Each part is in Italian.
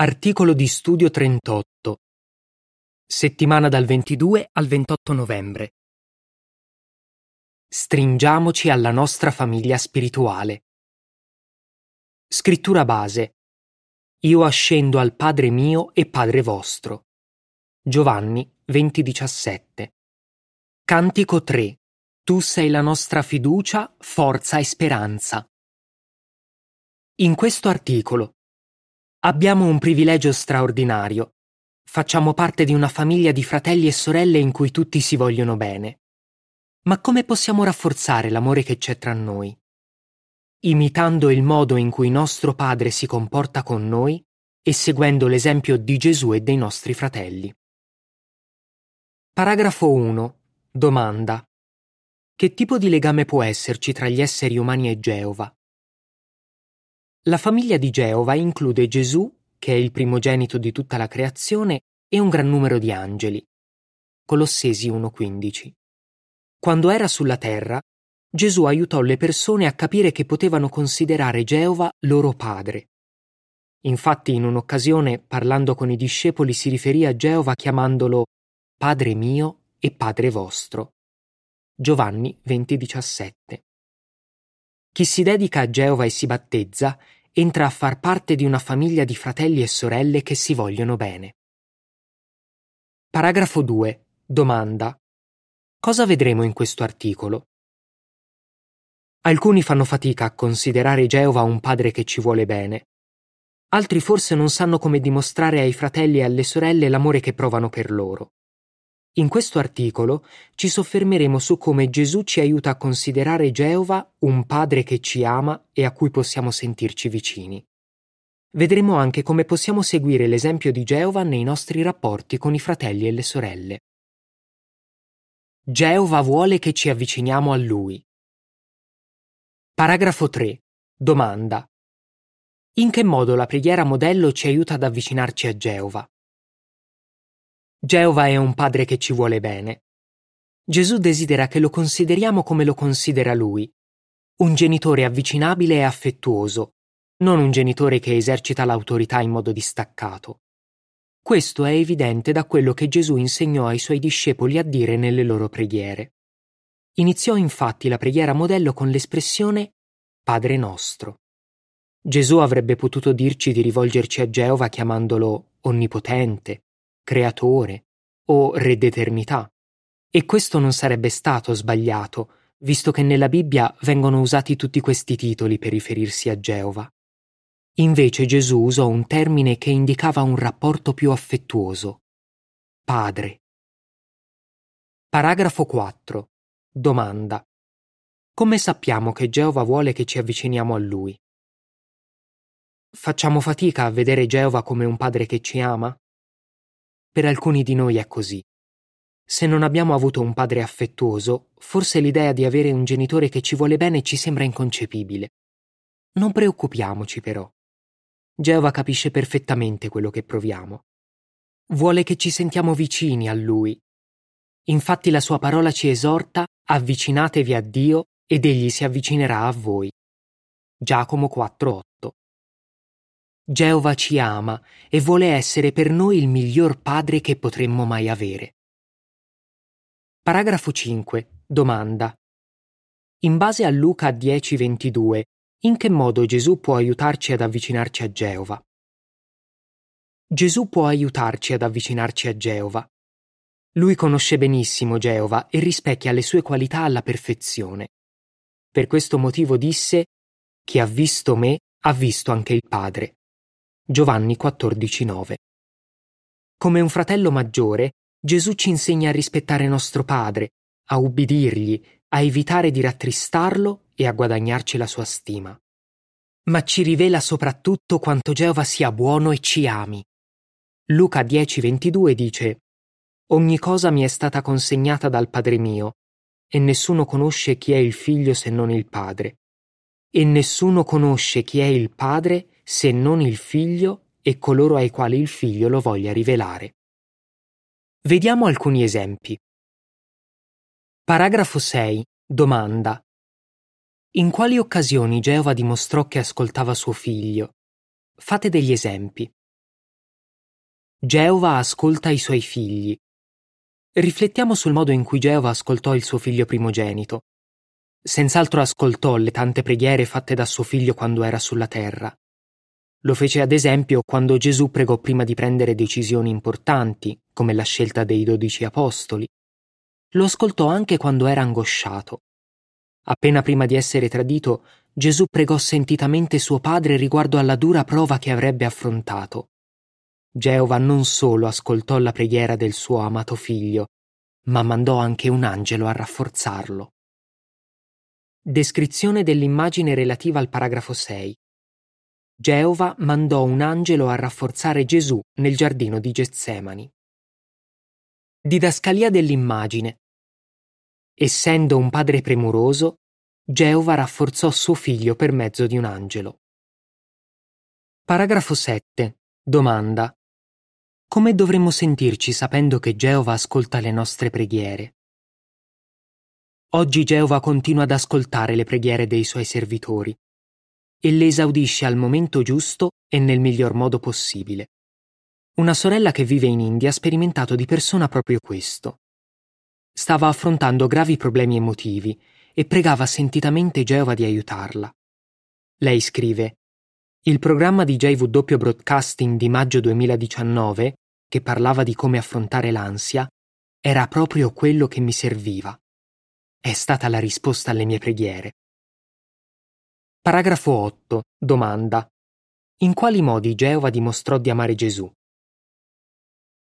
Articolo di studio 38. Settimana dal 22 al 28 novembre. Stringiamoci alla nostra famiglia spirituale. Scrittura base. Io ascendo al Padre mio e Padre vostro. Giovanni 20:17. Cantico 3. Tu sei la nostra fiducia, forza e speranza. In questo articolo Abbiamo un privilegio straordinario. Facciamo parte di una famiglia di fratelli e sorelle in cui tutti si vogliono bene. Ma come possiamo rafforzare l'amore che c'è tra noi? Imitando il modo in cui nostro Padre si comporta con noi e seguendo l'esempio di Gesù e dei nostri fratelli. Paragrafo 1. Domanda. Che tipo di legame può esserci tra gli esseri umani e Geova? La famiglia di Geova include Gesù, che è il primogenito di tutta la creazione, e un gran numero di angeli. Colossesi 1:15. Quando era sulla terra, Gesù aiutò le persone a capire che potevano considerare Geova loro padre. Infatti, in un'occasione, parlando con i discepoli, si riferì a Geova chiamandolo Padre mio e Padre vostro. Giovanni 20:17. Chi si dedica a Geova e si battezza entra a far parte di una famiglia di fratelli e sorelle che si vogliono bene. Paragrafo 2. Domanda. Cosa vedremo in questo articolo? Alcuni fanno fatica a considerare Geova un padre che ci vuole bene. Altri forse non sanno come dimostrare ai fratelli e alle sorelle l'amore che provano per loro. In questo articolo ci soffermeremo su come Gesù ci aiuta a considerare Geova un padre che ci ama e a cui possiamo sentirci vicini. Vedremo anche come possiamo seguire l'esempio di Geova nei nostri rapporti con i fratelli e le sorelle. Geova vuole che ci avviciniamo a Lui. Paragrafo 3. Domanda. In che modo la preghiera modello ci aiuta ad avvicinarci a Geova? Geova è un padre che ci vuole bene. Gesù desidera che lo consideriamo come lo considera lui, un genitore avvicinabile e affettuoso, non un genitore che esercita l'autorità in modo distaccato. Questo è evidente da quello che Gesù insegnò ai suoi discepoli a dire nelle loro preghiere. Iniziò infatti la preghiera modello con l'espressione Padre nostro. Gesù avrebbe potuto dirci di rivolgerci a Geova chiamandolo Onnipotente, creatore o re d'eternità. E questo non sarebbe stato sbagliato, visto che nella Bibbia vengono usati tutti questi titoli per riferirsi a Geova. Invece Gesù usò un termine che indicava un rapporto più affettuoso. Padre. Paragrafo 4. Domanda. Come sappiamo che Geova vuole che ci avviciniamo a Lui? Facciamo fatica a vedere Geova come un padre che ci ama? Per alcuni di noi è così. Se non abbiamo avuto un padre affettuoso, forse l'idea di avere un genitore che ci vuole bene ci sembra inconcepibile. Non preoccupiamoci però. Geova capisce perfettamente quello che proviamo. Vuole che ci sentiamo vicini a Lui. Infatti la sua parola ci esorta, avvicinatevi a Dio ed Egli si avvicinerà a voi. Giacomo 4:8 Geova ci ama e vuole essere per noi il miglior padre che potremmo mai avere. Paragrafo 5. Domanda. In base a Luca 10:22, in che modo Gesù può aiutarci ad avvicinarci a Geova? Gesù può aiutarci ad avvicinarci a Geova. Lui conosce benissimo Geova e rispecchia le sue qualità alla perfezione. Per questo motivo disse: Chi ha visto me ha visto anche il Padre. Giovanni 14:9. Come un fratello maggiore, Gesù ci insegna a rispettare nostro Padre, a ubbidirgli, a evitare di rattristarlo e a guadagnarci la sua stima. Ma ci rivela soprattutto quanto Geova sia buono e ci ami. Luca 10:22 dice: Ogni cosa mi è stata consegnata dal Padre mio, e nessuno conosce chi è il figlio se non il Padre. E nessuno conosce chi è il Padre se non il figlio e coloro ai quali il figlio lo voglia rivelare. Vediamo alcuni esempi. Paragrafo 6. Domanda. In quali occasioni Geova dimostrò che ascoltava suo figlio? Fate degli esempi. Geova ascolta i suoi figli. Riflettiamo sul modo in cui Geova ascoltò il suo figlio primogenito. Senz'altro ascoltò le tante preghiere fatte da suo figlio quando era sulla terra. Lo fece ad esempio quando Gesù pregò prima di prendere decisioni importanti, come la scelta dei dodici apostoli. Lo ascoltò anche quando era angosciato. Appena prima di essere tradito, Gesù pregò sentitamente suo padre riguardo alla dura prova che avrebbe affrontato. Geova non solo ascoltò la preghiera del suo amato figlio, ma mandò anche un angelo a rafforzarlo. Descrizione dell'immagine relativa al paragrafo 6. Geova mandò un angelo a rafforzare Gesù nel giardino di Getsemani. Didascalia dell'immagine. Essendo un padre premuroso, Geova rafforzò suo figlio per mezzo di un angelo. Paragrafo 7. Domanda. Come dovremmo sentirci sapendo che Geova ascolta le nostre preghiere? Oggi Geova continua ad ascoltare le preghiere dei suoi servitori e le esaudisce al momento giusto e nel miglior modo possibile. Una sorella che vive in India ha sperimentato di persona proprio questo. Stava affrontando gravi problemi emotivi e pregava sentitamente Geova di aiutarla. Lei scrive Il programma di JW Broadcasting di maggio 2019, che parlava di come affrontare l'ansia, era proprio quello che mi serviva. È stata la risposta alle mie preghiere. Paragrafo 8. Domanda. In quali modi Geova dimostrò di amare Gesù?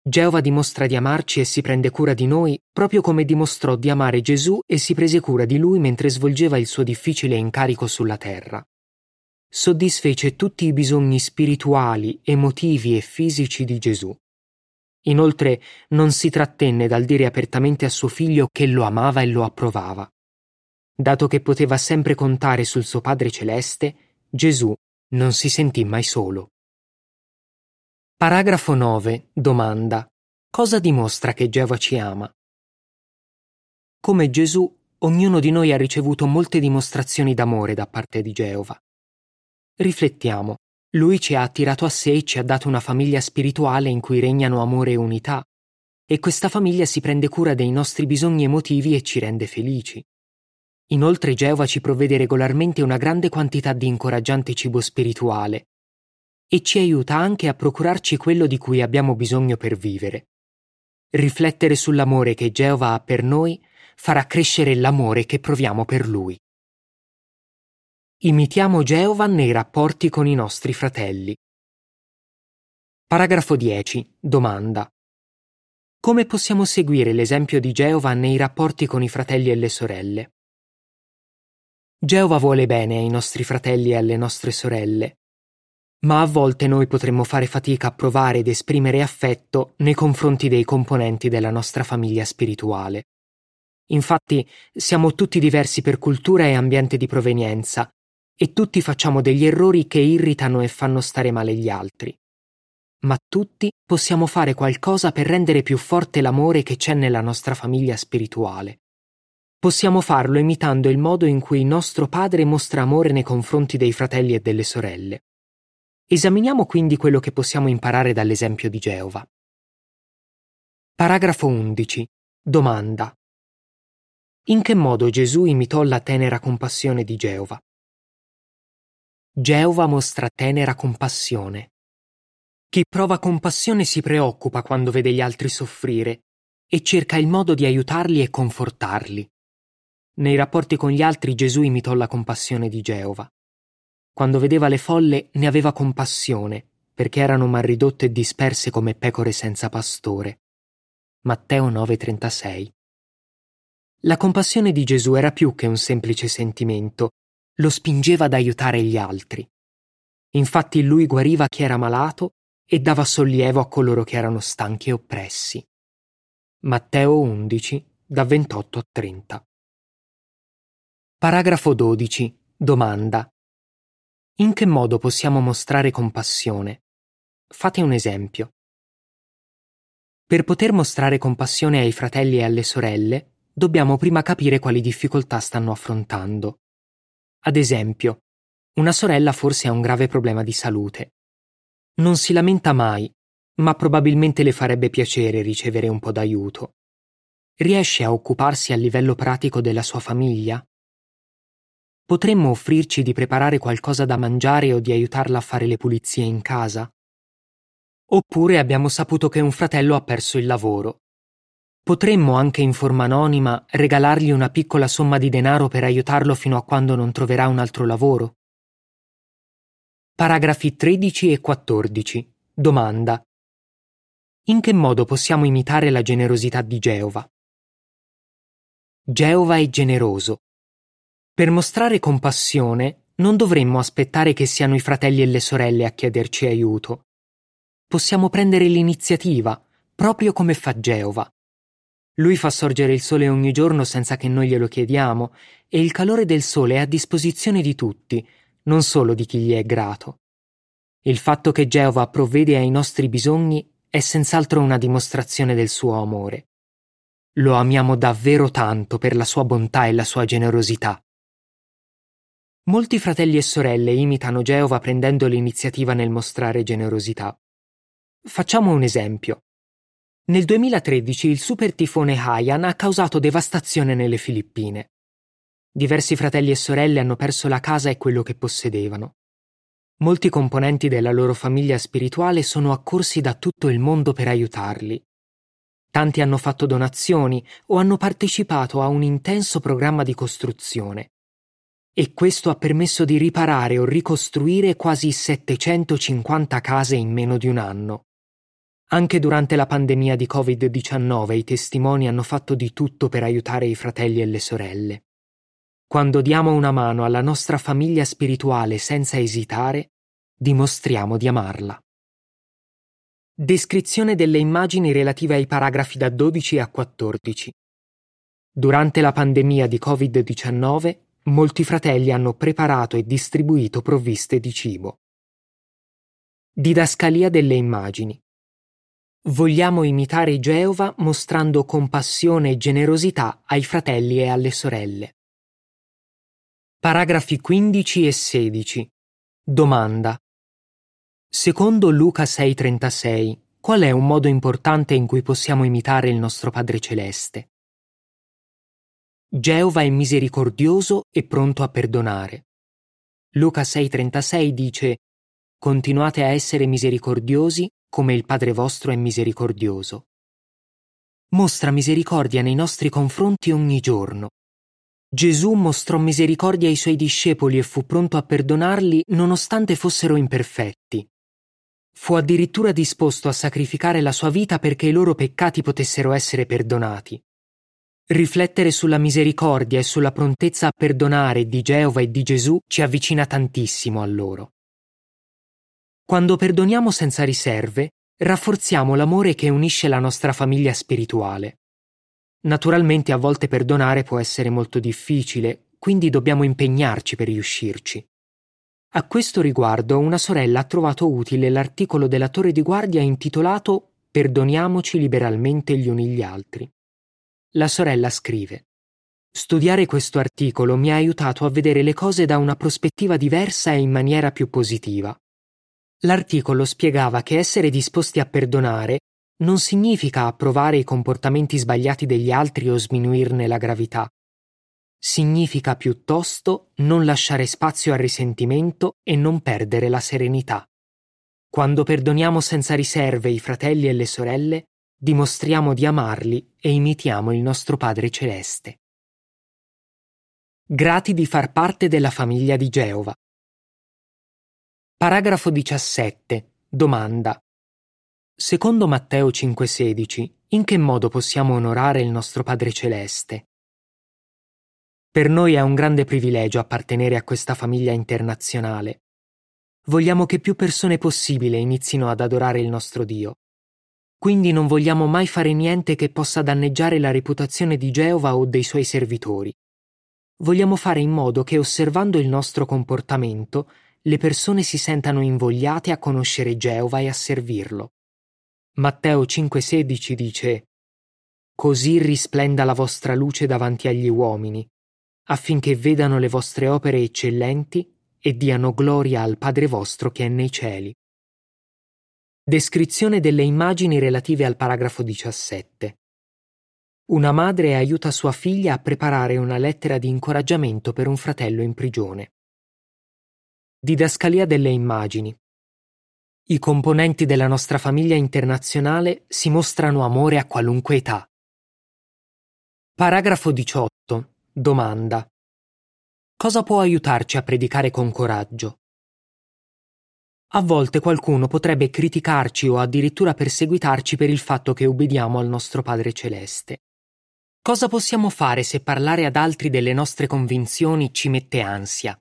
Geova dimostra di amarci e si prende cura di noi proprio come dimostrò di amare Gesù e si prese cura di lui mentre svolgeva il suo difficile incarico sulla terra. Soddisfece tutti i bisogni spirituali, emotivi e fisici di Gesù. Inoltre non si trattenne dal dire apertamente a suo figlio che lo amava e lo approvava. Dato che poteva sempre contare sul suo Padre celeste, Gesù non si sentì mai solo. Paragrafo 9. Domanda. Cosa dimostra che Geova ci ama? Come Gesù, ognuno di noi ha ricevuto molte dimostrazioni d'amore da parte di Geova. Riflettiamo. Lui ci ha attirato a sé e ci ha dato una famiglia spirituale in cui regnano amore e unità, e questa famiglia si prende cura dei nostri bisogni emotivi e ci rende felici. Inoltre Geova ci provvede regolarmente una grande quantità di incoraggiante cibo spirituale e ci aiuta anche a procurarci quello di cui abbiamo bisogno per vivere. Riflettere sull'amore che Geova ha per noi farà crescere l'amore che proviamo per lui. Imitiamo Geova nei rapporti con i nostri fratelli. Paragrafo 10. Domanda. Come possiamo seguire l'esempio di Geova nei rapporti con i fratelli e le sorelle? Geova vuole bene ai nostri fratelli e alle nostre sorelle, ma a volte noi potremmo fare fatica a provare ed esprimere affetto nei confronti dei componenti della nostra famiglia spirituale. Infatti siamo tutti diversi per cultura e ambiente di provenienza e tutti facciamo degli errori che irritano e fanno stare male gli altri. Ma tutti possiamo fare qualcosa per rendere più forte l'amore che c'è nella nostra famiglia spirituale. Possiamo farlo imitando il modo in cui nostro padre mostra amore nei confronti dei fratelli e delle sorelle. Esaminiamo quindi quello che possiamo imparare dall'esempio di Geova. Paragrafo 11. Domanda. In che modo Gesù imitò la tenera compassione di Geova? Geova mostra tenera compassione. Chi prova compassione si preoccupa quando vede gli altri soffrire e cerca il modo di aiutarli e confortarli. Nei rapporti con gli altri Gesù imitò la compassione di Geova. Quando vedeva le folle ne aveva compassione, perché erano malridotte e disperse come pecore senza pastore. Matteo 9:36 La compassione di Gesù era più che un semplice sentimento, lo spingeva ad aiutare gli altri. Infatti lui guariva chi era malato e dava sollievo a coloro che erano stanchi e oppressi. Matteo 11, da 28 a 30. Paragrafo 12. Domanda. In che modo possiamo mostrare compassione? Fate un esempio. Per poter mostrare compassione ai fratelli e alle sorelle, dobbiamo prima capire quali difficoltà stanno affrontando. Ad esempio, una sorella forse ha un grave problema di salute. Non si lamenta mai, ma probabilmente le farebbe piacere ricevere un po' d'aiuto. Riesce a occuparsi a livello pratico della sua famiglia? Potremmo offrirci di preparare qualcosa da mangiare o di aiutarla a fare le pulizie in casa? Oppure abbiamo saputo che un fratello ha perso il lavoro. Potremmo anche in forma anonima regalargli una piccola somma di denaro per aiutarlo fino a quando non troverà un altro lavoro? Paragrafi 13 e 14. Domanda. In che modo possiamo imitare la generosità di Geova? Geova è generoso. Per mostrare compassione non dovremmo aspettare che siano i fratelli e le sorelle a chiederci aiuto. Possiamo prendere l'iniziativa, proprio come fa Geova. Lui fa sorgere il sole ogni giorno senza che noi glielo chiediamo, e il calore del sole è a disposizione di tutti, non solo di chi gli è grato. Il fatto che Geova provvede ai nostri bisogni è senz'altro una dimostrazione del suo amore. Lo amiamo davvero tanto per la sua bontà e la sua generosità. Molti fratelli e sorelle imitano Geova prendendo l'iniziativa nel mostrare generosità. Facciamo un esempio. Nel 2013 il super tifone Haiyan ha causato devastazione nelle Filippine. Diversi fratelli e sorelle hanno perso la casa e quello che possedevano. Molti componenti della loro famiglia spirituale sono accorsi da tutto il mondo per aiutarli. Tanti hanno fatto donazioni o hanno partecipato a un intenso programma di costruzione. E questo ha permesso di riparare o ricostruire quasi 750 case in meno di un anno. Anche durante la pandemia di Covid-19 i testimoni hanno fatto di tutto per aiutare i fratelli e le sorelle. Quando diamo una mano alla nostra famiglia spirituale senza esitare, dimostriamo di amarla. Descrizione delle immagini relative ai paragrafi da 12 a 14. Durante la pandemia di Covid-19, molti fratelli hanno preparato e distribuito provviste di cibo. Didascalia delle immagini. Vogliamo imitare Geova mostrando compassione e generosità ai fratelli e alle sorelle. Paragrafi 15 e 16. Domanda. Secondo Luca 6:36, qual è un modo importante in cui possiamo imitare il nostro Padre Celeste? Geova è misericordioso e pronto a perdonare. Luca 6:36 dice Continuate a essere misericordiosi come il Padre vostro è misericordioso. Mostra misericordia nei nostri confronti ogni giorno. Gesù mostrò misericordia ai suoi discepoli e fu pronto a perdonarli nonostante fossero imperfetti. Fu addirittura disposto a sacrificare la sua vita perché i loro peccati potessero essere perdonati. Riflettere sulla misericordia e sulla prontezza a perdonare di Geova e di Gesù ci avvicina tantissimo a loro. Quando perdoniamo senza riserve, rafforziamo l'amore che unisce la nostra famiglia spirituale. Naturalmente a volte perdonare può essere molto difficile, quindi dobbiamo impegnarci per riuscirci. A questo riguardo una sorella ha trovato utile l'articolo della torre di guardia intitolato Perdoniamoci liberalmente gli uni gli altri. La sorella scrive Studiare questo articolo mi ha aiutato a vedere le cose da una prospettiva diversa e in maniera più positiva. L'articolo spiegava che essere disposti a perdonare non significa approvare i comportamenti sbagliati degli altri o sminuirne la gravità. Significa piuttosto non lasciare spazio al risentimento e non perdere la serenità. Quando perdoniamo senza riserve i fratelli e le sorelle, dimostriamo di amarli e imitiamo il nostro Padre Celeste. Grati di far parte della famiglia di Geova. Paragrafo 17. Domanda. Secondo Matteo 5,16, in che modo possiamo onorare il nostro Padre Celeste? Per noi è un grande privilegio appartenere a questa famiglia internazionale. Vogliamo che più persone possibile inizino ad adorare il nostro Dio. Quindi non vogliamo mai fare niente che possa danneggiare la reputazione di Geova o dei suoi servitori. Vogliamo fare in modo che osservando il nostro comportamento le persone si sentano invogliate a conoscere Geova e a servirlo. Matteo 5,16 dice: Così risplenda la vostra luce davanti agli uomini, affinché vedano le vostre opere eccellenti e diano gloria al Padre vostro che è nei cieli. Descrizione delle immagini relative al paragrafo 17. Una madre aiuta sua figlia a preparare una lettera di incoraggiamento per un fratello in prigione. Didascalia delle immagini. I componenti della nostra famiglia internazionale si mostrano amore a qualunque età. Paragrafo 18. Domanda. Cosa può aiutarci a predicare con coraggio? A volte qualcuno potrebbe criticarci o addirittura perseguitarci per il fatto che obbediamo al nostro Padre Celeste. Cosa possiamo fare se parlare ad altri delle nostre convinzioni ci mette ansia?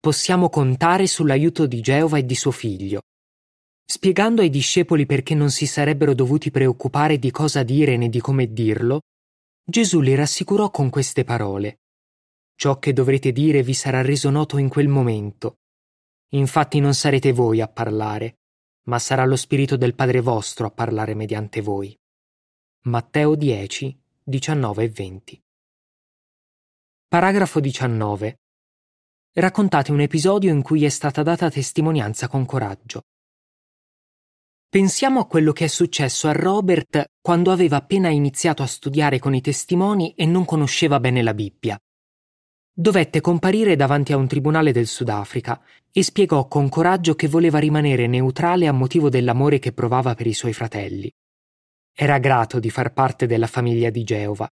Possiamo contare sull'aiuto di Geova e di suo figlio. Spiegando ai discepoli perché non si sarebbero dovuti preoccupare di cosa dire né di come dirlo, Gesù li rassicurò con queste parole. Ciò che dovrete dire vi sarà reso noto in quel momento Infatti non sarete voi a parlare, ma sarà lo Spirito del Padre vostro a parlare mediante voi. Matteo 10, 19 e 20. Paragrafo 19. Raccontate un episodio in cui è stata data testimonianza con coraggio. Pensiamo a quello che è successo a Robert quando aveva appena iniziato a studiare con i testimoni e non conosceva bene la Bibbia dovette comparire davanti a un tribunale del Sudafrica e spiegò con coraggio che voleva rimanere neutrale a motivo dell'amore che provava per i suoi fratelli. Era grato di far parte della famiglia di Geova.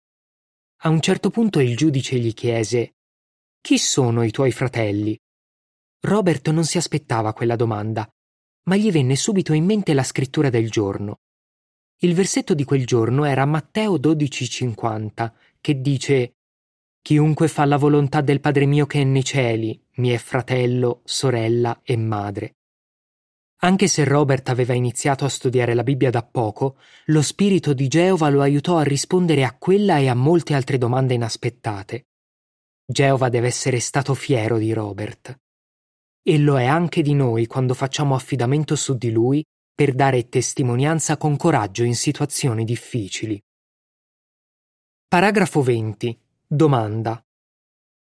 A un certo punto il giudice gli chiese Chi sono i tuoi fratelli? Robert non si aspettava quella domanda, ma gli venne subito in mente la scrittura del giorno. Il versetto di quel giorno era Matteo 12,50, che dice Chiunque fa la volontà del Padre mio che è nei cieli, mi è fratello, sorella e madre. Anche se Robert aveva iniziato a studiare la Bibbia da poco, lo spirito di Geova lo aiutò a rispondere a quella e a molte altre domande inaspettate. Geova deve essere stato fiero di Robert. E lo è anche di noi quando facciamo affidamento su di lui per dare testimonianza con coraggio in situazioni difficili. Paragrafo 20. Domanda.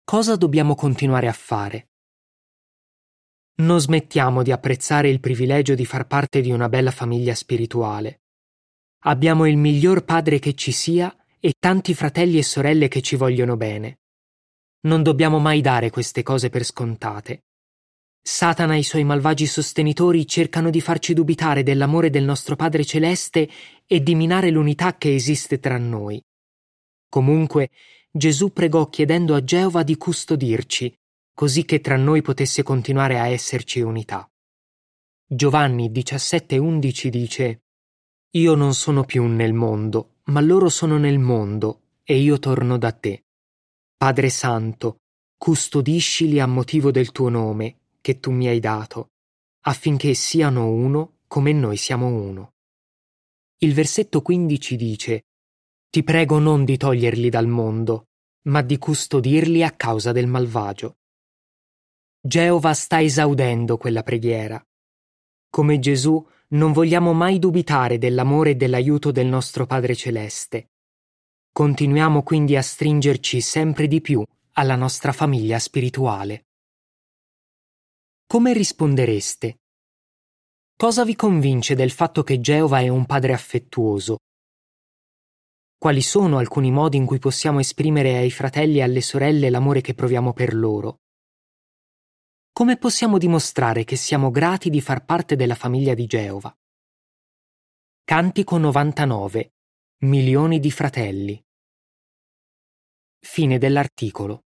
Cosa dobbiamo continuare a fare? Non smettiamo di apprezzare il privilegio di far parte di una bella famiglia spirituale. Abbiamo il miglior padre che ci sia e tanti fratelli e sorelle che ci vogliono bene. Non dobbiamo mai dare queste cose per scontate. Satana e i suoi malvagi sostenitori cercano di farci dubitare dell'amore del nostro Padre Celeste e di minare l'unità che esiste tra noi. Comunque, Gesù pregò chiedendo a Geova di custodirci, così che tra noi potesse continuare a esserci unità. Giovanni 17:11 dice Io non sono più nel mondo, ma loro sono nel mondo, e io torno da te. Padre Santo, custodiscili a motivo del tuo nome, che tu mi hai dato, affinché siano uno come noi siamo uno. Il versetto 15 dice ti prego non di toglierli dal mondo, ma di custodirli a causa del malvagio. Geova sta esaudendo quella preghiera. Come Gesù, non vogliamo mai dubitare dell'amore e dell'aiuto del nostro Padre Celeste. Continuiamo quindi a stringerci sempre di più alla nostra famiglia spirituale. Come rispondereste? Cosa vi convince del fatto che Geova è un padre affettuoso, quali sono alcuni modi in cui possiamo esprimere ai fratelli e alle sorelle l'amore che proviamo per loro? Come possiamo dimostrare che siamo grati di far parte della famiglia di Geova? Cantico 99 Milioni di fratelli Fine dell'articolo